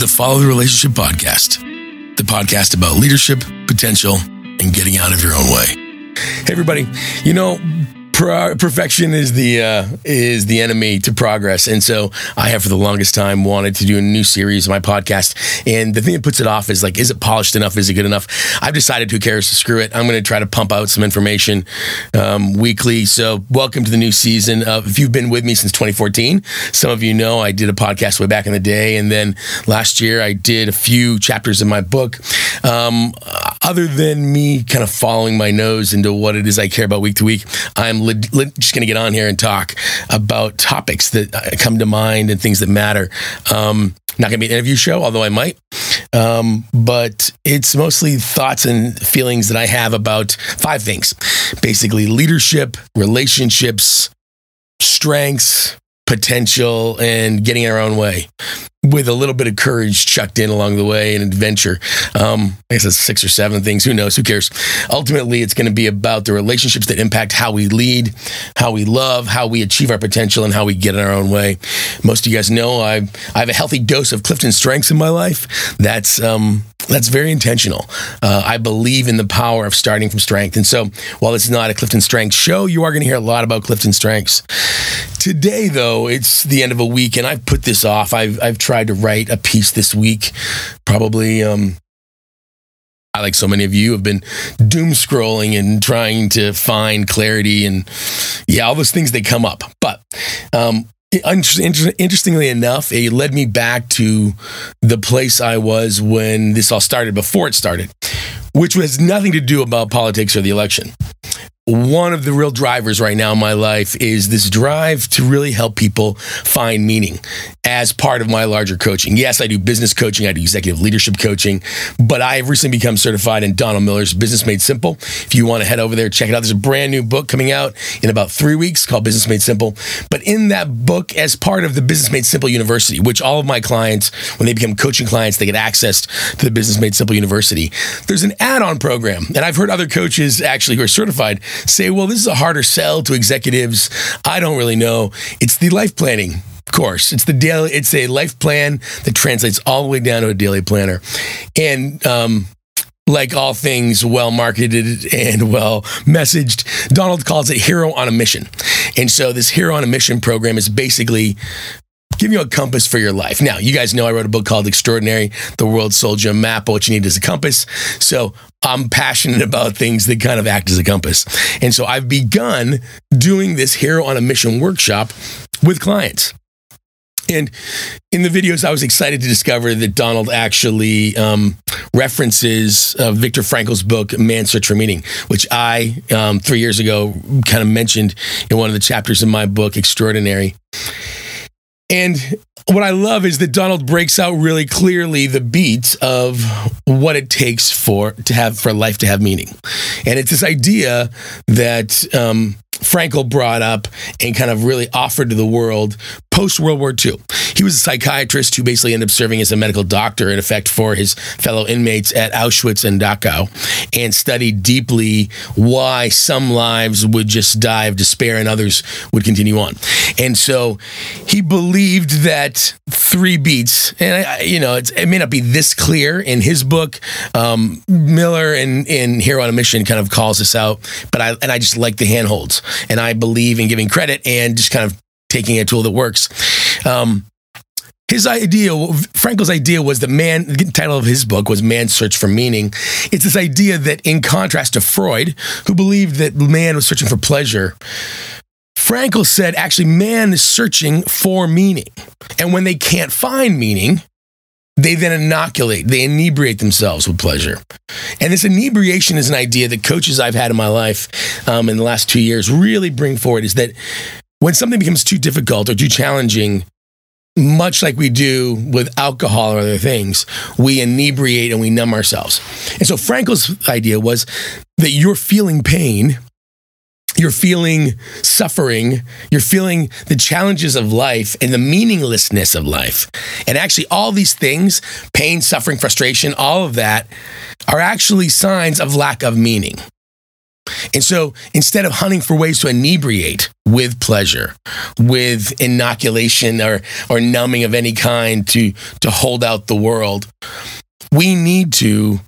the Follow the Relationship Podcast, the podcast about leadership, potential, and getting out of your own way. Hey, everybody. You know, Pro- perfection is the uh, is the enemy to progress, and so I have for the longest time wanted to do a new series of my podcast. And the thing that puts it off is like, is it polished enough? Is it good enough? I've decided, who cares? To screw it. I'm going to try to pump out some information um, weekly. So, welcome to the new season. Uh, if you've been with me since 2014, some of you know I did a podcast way back in the day, and then last year I did a few chapters in my book. Um, other than me kind of following my nose into what it is I care about week to week, I'm le- le- just going to get on here and talk about topics that uh, come to mind and things that matter. Um, not going to be an interview show, although I might. Um, but it's mostly thoughts and feelings that I have about five things basically leadership, relationships, strengths, potential, and getting our own way with a little bit of courage chucked in along the way and adventure. Um, I guess it's six or seven things. Who knows? Who cares? Ultimately, it's going to be about the relationships that impact how we lead, how we love, how we achieve our potential, and how we get in our own way. Most of you guys know I I have a healthy dose of Clifton strengths in my life. That's um, that's very intentional. Uh, I believe in the power of starting from strength. And so, while it's not a Clifton Strengths show, you are going to hear a lot about Clifton Strengths. Today, though, it's the end of a week, and I've put this off. I've, I've tried to write a piece this week. Probably, um, I, like so many of you, have been doom scrolling and trying to find clarity and, yeah, all those things that come up. But um, Interestingly enough, it led me back to the place I was when this all started, before it started, which has nothing to do about politics or the election one of the real drivers right now in my life is this drive to really help people find meaning as part of my larger coaching. Yes, I do business coaching, I do executive leadership coaching, but I have recently become certified in Donald Miller's Business Made Simple. If you want to head over there, check it out. There's a brand new book coming out in about three weeks called Business Made Simple. But in that book, as part of the Business Made Simple University, which all of my clients, when they become coaching clients, they get access to the Business Made Simple University. There's an add on program. And I've heard other coaches actually who are certified say, well, this is a harder sell to executives. I don't really know. It's the life planning course. It's the daily. It's a life plan that translates all the way down to a daily planner, and um, like all things well marketed and well messaged, Donald calls it Hero on a Mission. And so, this Hero on a Mission program is basically give you a compass for your life. Now, you guys know I wrote a book called Extraordinary The World Sold You Map What You Need is a Compass. So I'm passionate about things that kind of act as a compass. And so I've begun doing this Hero on a Mission workshop with clients. And in the videos, I was excited to discover that Donald actually um, references uh, Viktor Frankl's book, Man's Search for Meaning, which I, um, three years ago, kind of mentioned in one of the chapters in my book, Extraordinary. And what I love is that Donald breaks out really clearly the beats of what it takes for to have for life to have meaning, and it's this idea that um, Frankl brought up and kind of really offered to the world post World War II. He was a psychiatrist who basically ended up serving as a medical doctor, in effect, for his fellow inmates at Auschwitz and Dachau, and studied deeply why some lives would just die of despair and others would continue on. And so he believed that three beats, and I, you know, it may not be this clear in his book. Um, Miller in, in Hero on a Mission kind of calls this out, but I and I just like the handholds, and I believe in giving credit and just kind of taking a tool that works. Um, his idea, Frankl's idea was that man, the title of his book was Man's Search for Meaning. It's this idea that, in contrast to Freud, who believed that man was searching for pleasure, Frankl said actually man is searching for meaning. And when they can't find meaning, they then inoculate, they inebriate themselves with pleasure. And this inebriation is an idea that coaches I've had in my life um, in the last two years really bring forward is that when something becomes too difficult or too challenging, much like we do with alcohol or other things, we inebriate and we numb ourselves. And so Frankl's idea was that you're feeling pain, you're feeling suffering, you're feeling the challenges of life and the meaninglessness of life. And actually, all these things pain, suffering, frustration, all of that are actually signs of lack of meaning. And so instead of hunting for ways to inebriate with pleasure, with inoculation or, or numbing of any kind to, to hold out the world, we need to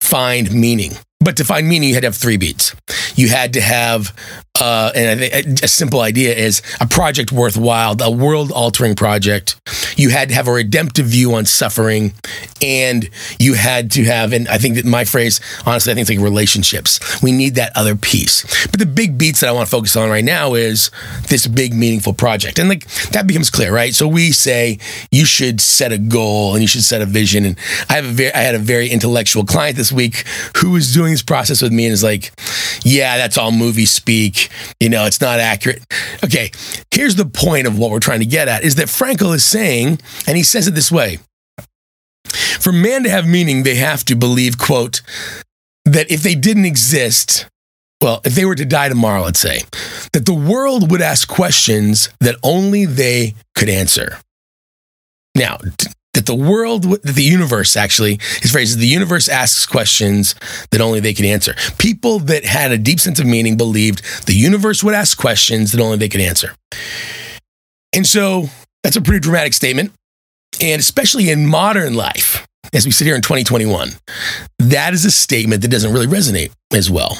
find meaning. But to find meaning, you had to have three beats. You had to have, uh, and I think a simple idea is a project worthwhile, a world altering project. You had to have a redemptive view on suffering, and you had to have, and I think that my phrase, honestly, I think it's like relationships. We need that other piece. But the big beats that I want to focus on right now is this big, meaningful project. And like that becomes clear, right? So we say you should set a goal and you should set a vision. And I have a very, I had a very intellectual client this week who was doing this process with me and is like, yeah, that's all movie speak. You know, it's not accurate. Okay, here's the point of what we're trying to get at is that Frankl is saying, and he says it this way for man to have meaning, they have to believe, quote, that if they didn't exist, well, if they were to die tomorrow, let's say, that the world would ask questions that only they could answer. Now, that the world, that the universe actually, his phrase is the universe asks questions that only they can answer. People that had a deep sense of meaning believed the universe would ask questions that only they could answer. And so that's a pretty dramatic statement. And especially in modern life, as we sit here in 2021, that is a statement that doesn't really resonate as well.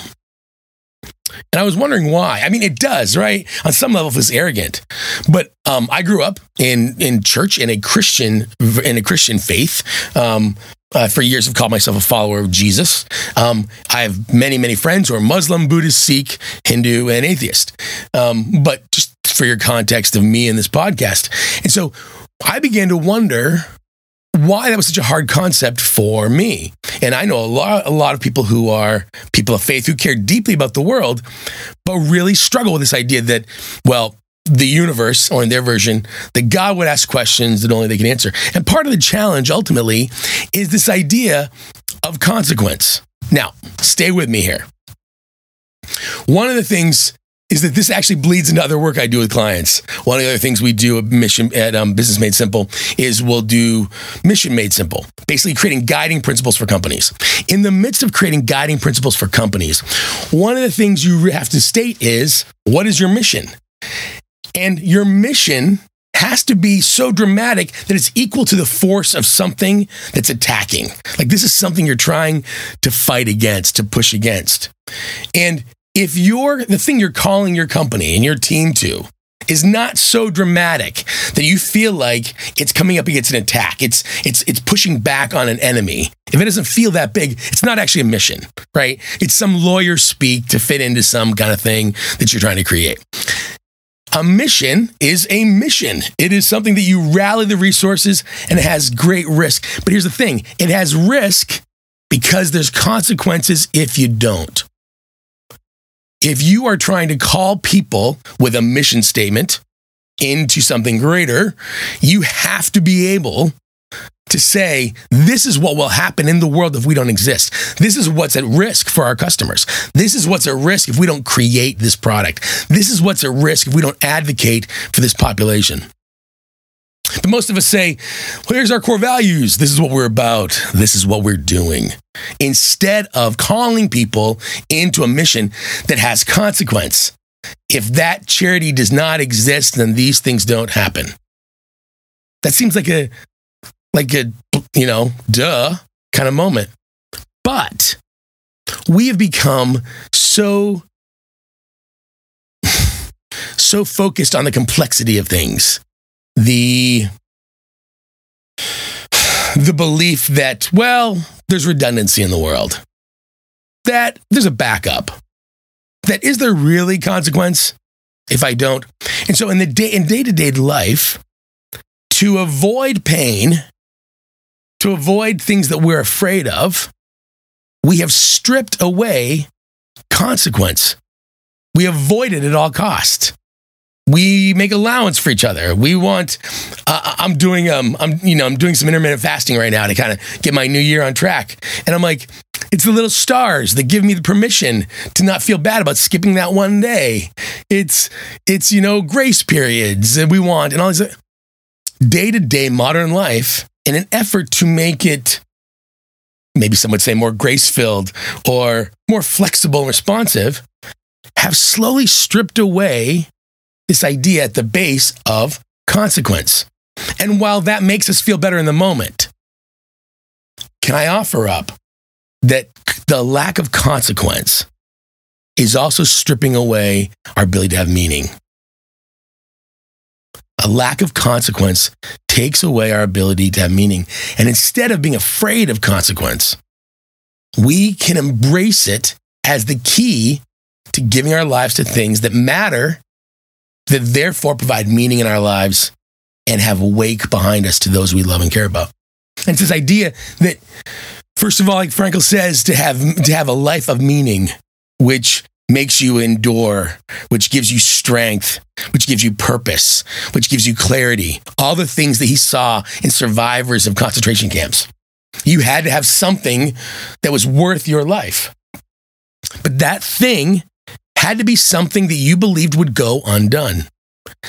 And I was wondering why. I mean, it does, right? On some level, it's arrogant. But um, I grew up in in church in a Christian in a Christian faith. Um, uh, for years, I've called myself a follower of Jesus. Um, I have many, many friends who are Muslim, Buddhist, Sikh, Hindu, and atheist. Um, but just for your context of me in this podcast, and so I began to wonder why that was such a hard concept for me. And I know a lot, a lot of people who are people of faith who care deeply about the world, but really struggle with this idea that, well, the universe, or in their version, that God would ask questions that only they can answer. And part of the challenge ultimately is this idea of consequence. Now, stay with me here. One of the things is that this actually bleeds into other work I do with clients. One of the other things we do at Mission at um, Business Made Simple is we'll do Mission Made Simple, basically creating guiding principles for companies. In the midst of creating guiding principles for companies, one of the things you have to state is what is your mission? And your mission has to be so dramatic that it's equal to the force of something that's attacking. Like this is something you're trying to fight against, to push against. And if you're the thing you're calling your company and your team to is not so dramatic that you feel like it's coming up against an attack. It's it's it's pushing back on an enemy. If it doesn't feel that big, it's not actually a mission, right? It's some lawyer speak to fit into some kind of thing that you're trying to create. A mission is a mission. It is something that you rally the resources and it has great risk. But here's the thing it has risk because there's consequences if you don't if you are trying to call people with a mission statement into something greater, you have to be able to say, this is what will happen in the world if we don't exist. This is what's at risk for our customers. This is what's at risk if we don't create this product. This is what's at risk if we don't advocate for this population. But most of us say, well, here's our core values. This is what we're about. This is what we're doing. Instead of calling people into a mission that has consequence. If that charity does not exist, then these things don't happen. That seems like a, like a, you know, duh kind of moment. But we have become so, so focused on the complexity of things the the belief that well there's redundancy in the world that there's a backup that is there really consequence? If i don't and so in the day in day-to-day life to avoid pain to avoid things that we're afraid of we have stripped away consequence. We avoid it at all costs we make allowance for each other. We want. Uh, I'm doing um. I'm you know I'm doing some intermittent fasting right now to kind of get my new year on track. And I'm like, it's the little stars that give me the permission to not feel bad about skipping that one day. It's it's you know grace periods that we want and all this day to day modern life in an effort to make it maybe some would say more grace filled or more flexible and responsive, have slowly stripped away this idea at the base of consequence. And while that makes us feel better in the moment, can I offer up that the lack of consequence is also stripping away our ability to have meaning? A lack of consequence takes away our ability to have meaning. And instead of being afraid of consequence, we can embrace it as the key to giving our lives to things that matter, that therefore provide meaning in our lives and have wake behind us to those we love and care about. And it's this idea that, first of all, like Frankl says, to have, to have a life of meaning, which makes you endure, which gives you strength, which gives you purpose, which gives you clarity. All the things that he saw in survivors of concentration camps. You had to have something that was worth your life. But that thing had to be something that you believed would go undone.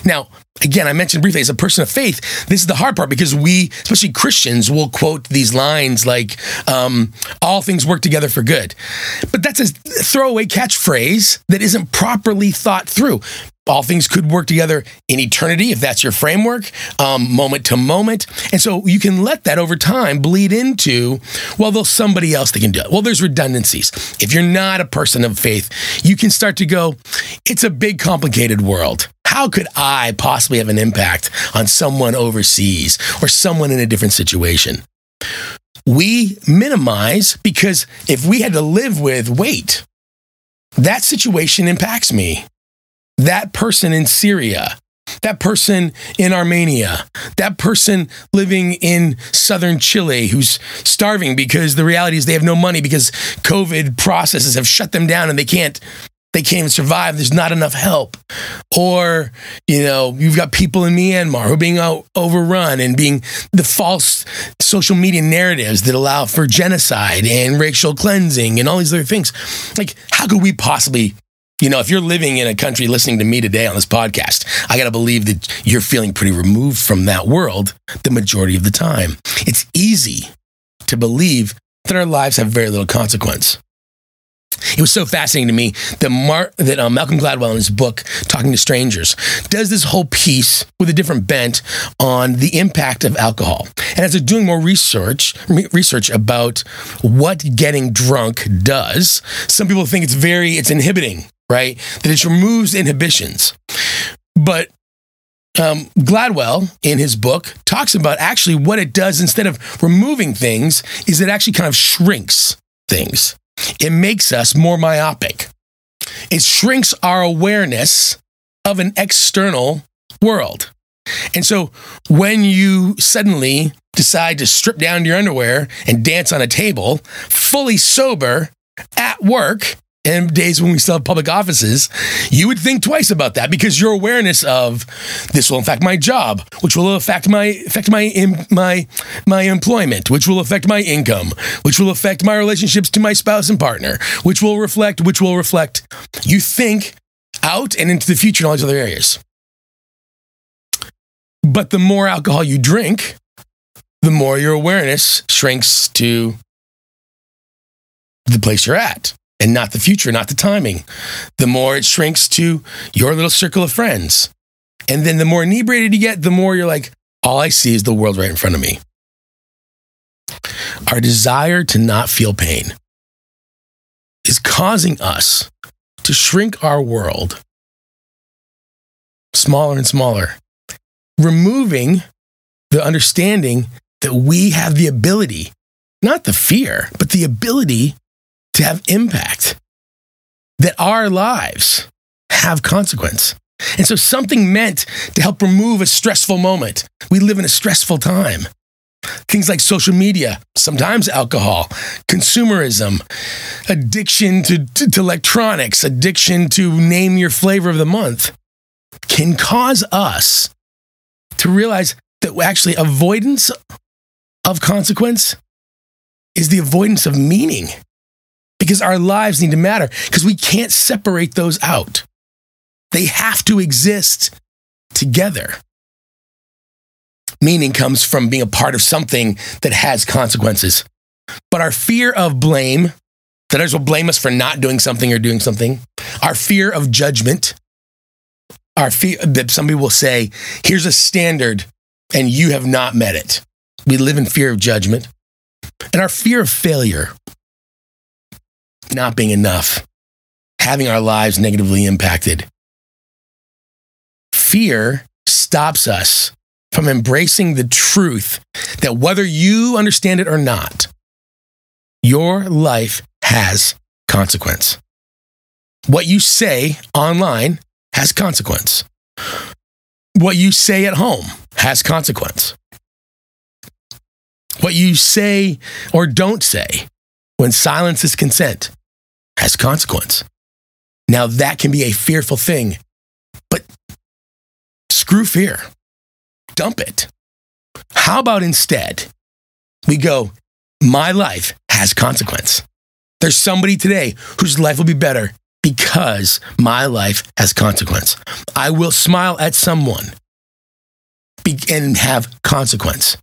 Now, again, I mentioned briefly as a person of faith, this is the hard part because we, especially Christians, will quote these lines like, um, all things work together for good. But that's a throwaway catchphrase that isn't properly thought through. All things could work together in eternity if that's your framework, um, moment to moment. And so you can let that over time bleed into, well, there's somebody else that can do it. Well, there's redundancies. If you're not a person of faith, you can start to go, it's a big, complicated world how could I possibly have an impact on someone overseas or someone in a different situation? We minimize because if we had to live with, wait, that situation impacts me. That person in Syria, that person in Armenia, that person living in southern Chile who's starving because the reality is they have no money because COVID processes have shut them down and they can't they can't even survive. There's not enough help. Or, you know, you've got people in Myanmar who are being overrun and being the false social media narratives that allow for genocide and racial cleansing and all these other things. Like, how could we possibly, you know, if you're living in a country listening to me today on this podcast, I got to believe that you're feeling pretty removed from that world the majority of the time. It's easy to believe that our lives have very little consequence. It was so fascinating to me that, Mar- that um, Malcolm Gladwell in his book, Talking to Strangers, does this whole piece with a different bent on the impact of alcohol. And as they're doing more research, research about what getting drunk does, some people think it's very, it's inhibiting, right? That it removes inhibitions. But um, Gladwell in his book talks about actually what it does instead of removing things is it actually kind of shrinks things. It makes us more myopic. It shrinks our awareness of an external world. And so when you suddenly decide to strip down your underwear and dance on a table, fully sober at work, in days when we still have public offices, you would think twice about that because your awareness of this will affect my job, which will affect my affect my my my employment, which will affect my income, which will affect my relationships to my spouse and partner, which will reflect, which will reflect. You think out and into the future in all these other areas. But the more alcohol you drink, the more your awareness shrinks to the place you're at and not the future, not the timing. The more it shrinks to your little circle of friends. And then the more inebriated you get, the more you're like, all I see is the world right in front of me. Our desire to not feel pain is causing us to shrink our world smaller and smaller, removing the understanding that we have the ability, not the fear, but the ability to have impact, that our lives have consequence. And so something meant to help remove a stressful moment. We live in a stressful time. Things like social media, sometimes alcohol, consumerism, addiction to, to, to, electronics, addiction to name your flavor of the month can cause us to realize that actually avoidance of consequence is the avoidance of meaning because our lives need to matter because we can't separate those out. They have to exist together. Meaning comes from being a part of something that has consequences. But our fear of blame, that others will blame us for not doing something or doing something, our fear of judgment, our fear that somebody will say, here's a standard and you have not met it. We live in fear of judgment. And our fear of failure, not being enough, having our lives negatively impacted. Fear stops us from embracing the truth that whether you understand it or not, your life has consequence. What you say online has consequence. What you say at home has consequence. What you say or don't say when silence is consent has consequence. Now, that can be a fearful thing, but screw fear, dump it. How about instead we go, my life has consequence? There's somebody today whose life will be better because my life has consequence. I will smile at someone and have consequence.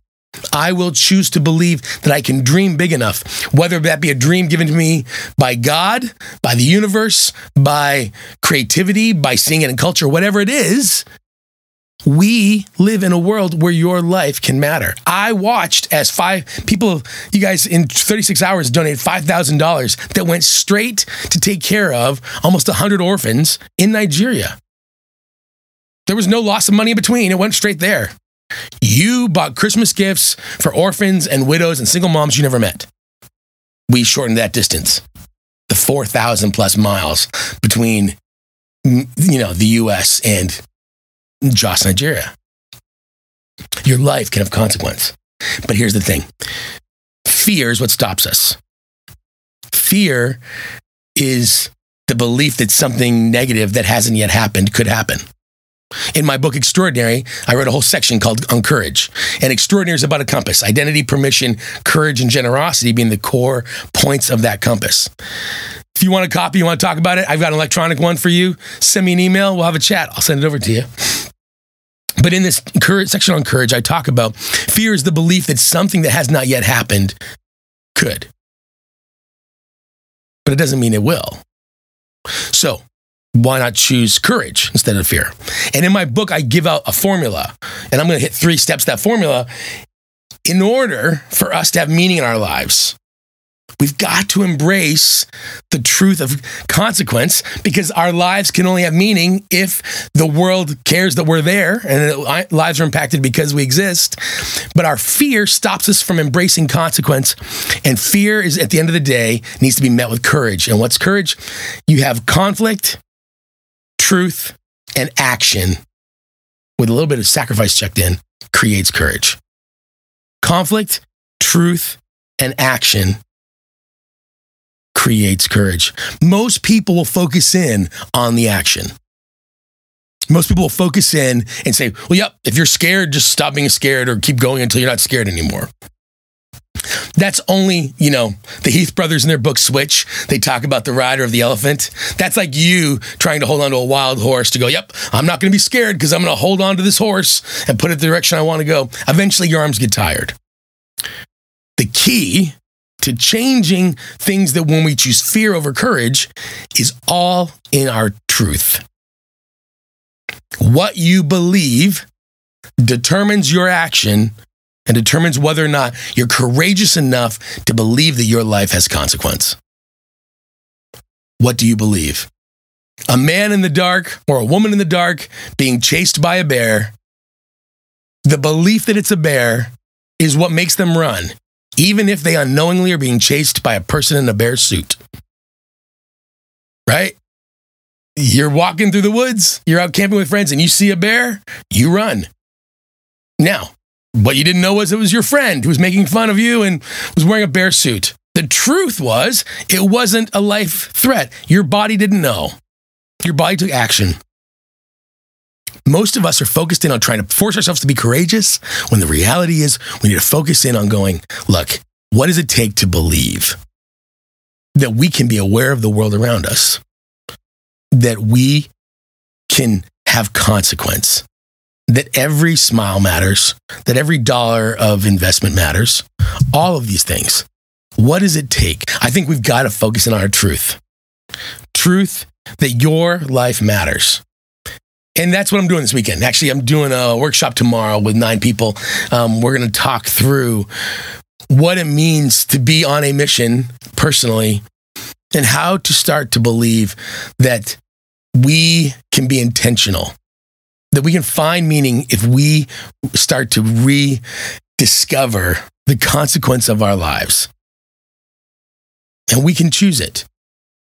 I will choose to believe that I can dream big enough, whether that be a dream given to me by God, by the universe, by creativity, by seeing it in culture, whatever it is. We live in a world where your life can matter. I watched as five people, you guys in 36 hours donated $5,000 that went straight to take care of almost 100 orphans in Nigeria. There was no loss of money in between, it went straight there. You bought Christmas gifts for orphans and widows and single moms you never met. We shortened that distance, the 4,000 plus miles between, you know, the US and Jos, Nigeria. Your life can have consequence. But here's the thing fear is what stops us. Fear is the belief that something negative that hasn't yet happened could happen. In my book, Extraordinary, I wrote a whole section called On Courage. And extraordinary is about a compass identity, permission, courage, and generosity being the core points of that compass. If you want a copy, you want to talk about it, I've got an electronic one for you. Send me an email, we'll have a chat. I'll send it over to you. But in this courage, section on courage, I talk about fear is the belief that something that has not yet happened could. But it doesn't mean it will. So, why not choose courage instead of fear? And in my book, I give out a formula, and I'm going to hit three steps that formula in order for us to have meaning in our lives. We've got to embrace the truth of consequence because our lives can only have meaning if the world cares that we're there and lives are impacted because we exist. But our fear stops us from embracing consequence. And fear is, at the end of the day, needs to be met with courage. And what's courage? You have conflict, truth, and action with a little bit of sacrifice checked in creates courage. Conflict, truth, and action creates courage. Most people will focus in on the action. Most people will focus in and say, well, yep, if you're scared, just stop being scared or keep going until you're not scared anymore. That's only, you know, the Heath brothers in their book Switch. They talk about the rider of the elephant. That's like you trying to hold on to a wild horse to go, yep, I'm not going to be scared because I'm going to hold on to this horse and put it the direction I want to go. Eventually, your arms get tired. The key to changing things that when we choose fear over courage is all in our truth. What you believe determines your action and determines whether or not you're courageous enough to believe that your life has consequence. What do you believe? A man in the dark or a woman in the dark being chased by a bear, the belief that it's a bear is what makes them run, even if they unknowingly are being chased by a person in a bear suit. Right? You're walking through the woods, you're out camping with friends, and you see a bear, you run. Now, what you didn't know was it was your friend who was making fun of you and was wearing a bear suit. The truth was, it wasn't a life threat. Your body didn't know. Your body took action. Most of us are focused in on trying to force ourselves to be courageous when the reality is we need to focus in on going, look, what does it take to believe that we can be aware of the world around us? That we can have consequence that every smile matters, that every dollar of investment matters, all of these things. What does it take? I think we've got to focus on our truth. Truth that your life matters. And that's what I'm doing this weekend. Actually, I'm doing a workshop tomorrow with nine people. Um, we're going to talk through what it means to be on a mission personally and how to start to believe that we can be intentional, that we can find meaning if we start to rediscover the consequence of our lives. And we can choose it.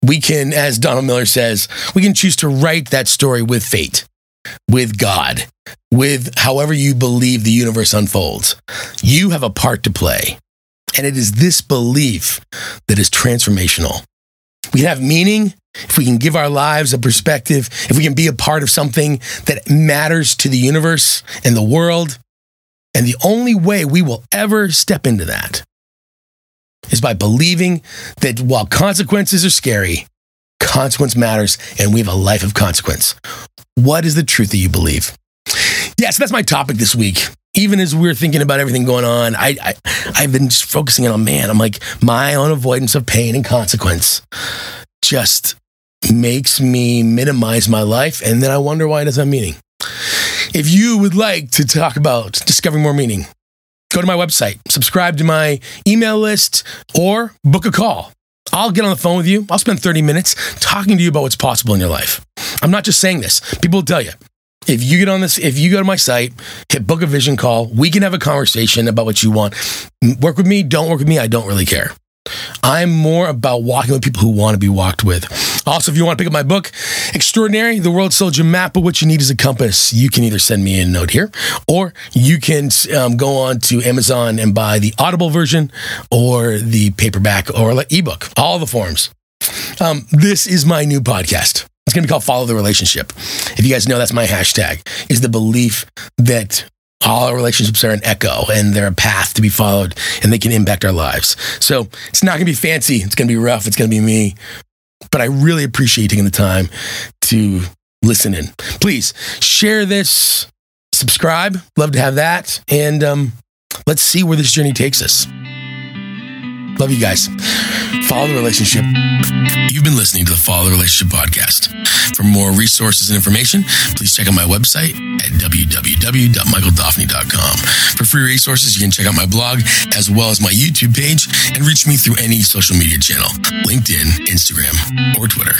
We can, as Donald Miller says, we can choose to write that story with fate, with God, with however you believe the universe unfolds. You have a part to play. And it is this belief that is transformational. We can have meaning if we can give our lives a perspective, if we can be a part of something that matters to the universe and the world. And the only way we will ever step into that is by believing that while consequences are scary, consequence matters and we have a life of consequence. What is the truth that you believe? Yes, yeah, so that's my topic this week even as we are thinking about everything going on, I, I I've been just focusing on man. I'm like my own avoidance of pain and consequence just makes me minimize my life, and then I wonder why it doesn't have meaning. If you would like to talk about discovering more meaning, go to my website, subscribe to my email list, or book a call. I'll get on the phone with you. I'll spend 30 minutes talking to you about what's possible in your life. I'm not just saying this. People will tell you, if you get on this, if you go to my site, hit book a vision call, we can have a conversation about what you want. Work with me, don't work with me, I don't really care. I'm more about walking with people who want to be walked with. Also, if you want to pick up my book, Extraordinary, The World Sold You Map but What You Need is a Compass, you can either send me a note here or you can um, go on to Amazon and buy the Audible version or the paperback or ebook, all the forms. Um, this is my new podcast. It's going to be called Follow the Relationship. If you guys know, that's my hashtag, is the belief that all our relationships are an echo and they're a path to be followed and they can impact our lives. So it's not going to be fancy. It's going to be rough. It's going to be me. But I really appreciate taking the time to listen in. Please share this, subscribe. Love to have that. And um, let's see where this journey takes us. Love you guys. Follow the relationship. You've been listening to the Follow the Relationship podcast. For more resources and information, please check out my website at www.michaeldaphne.com. For free resources, you can check out my blog as well as my YouTube page and reach me through any social media channel LinkedIn, Instagram, or Twitter.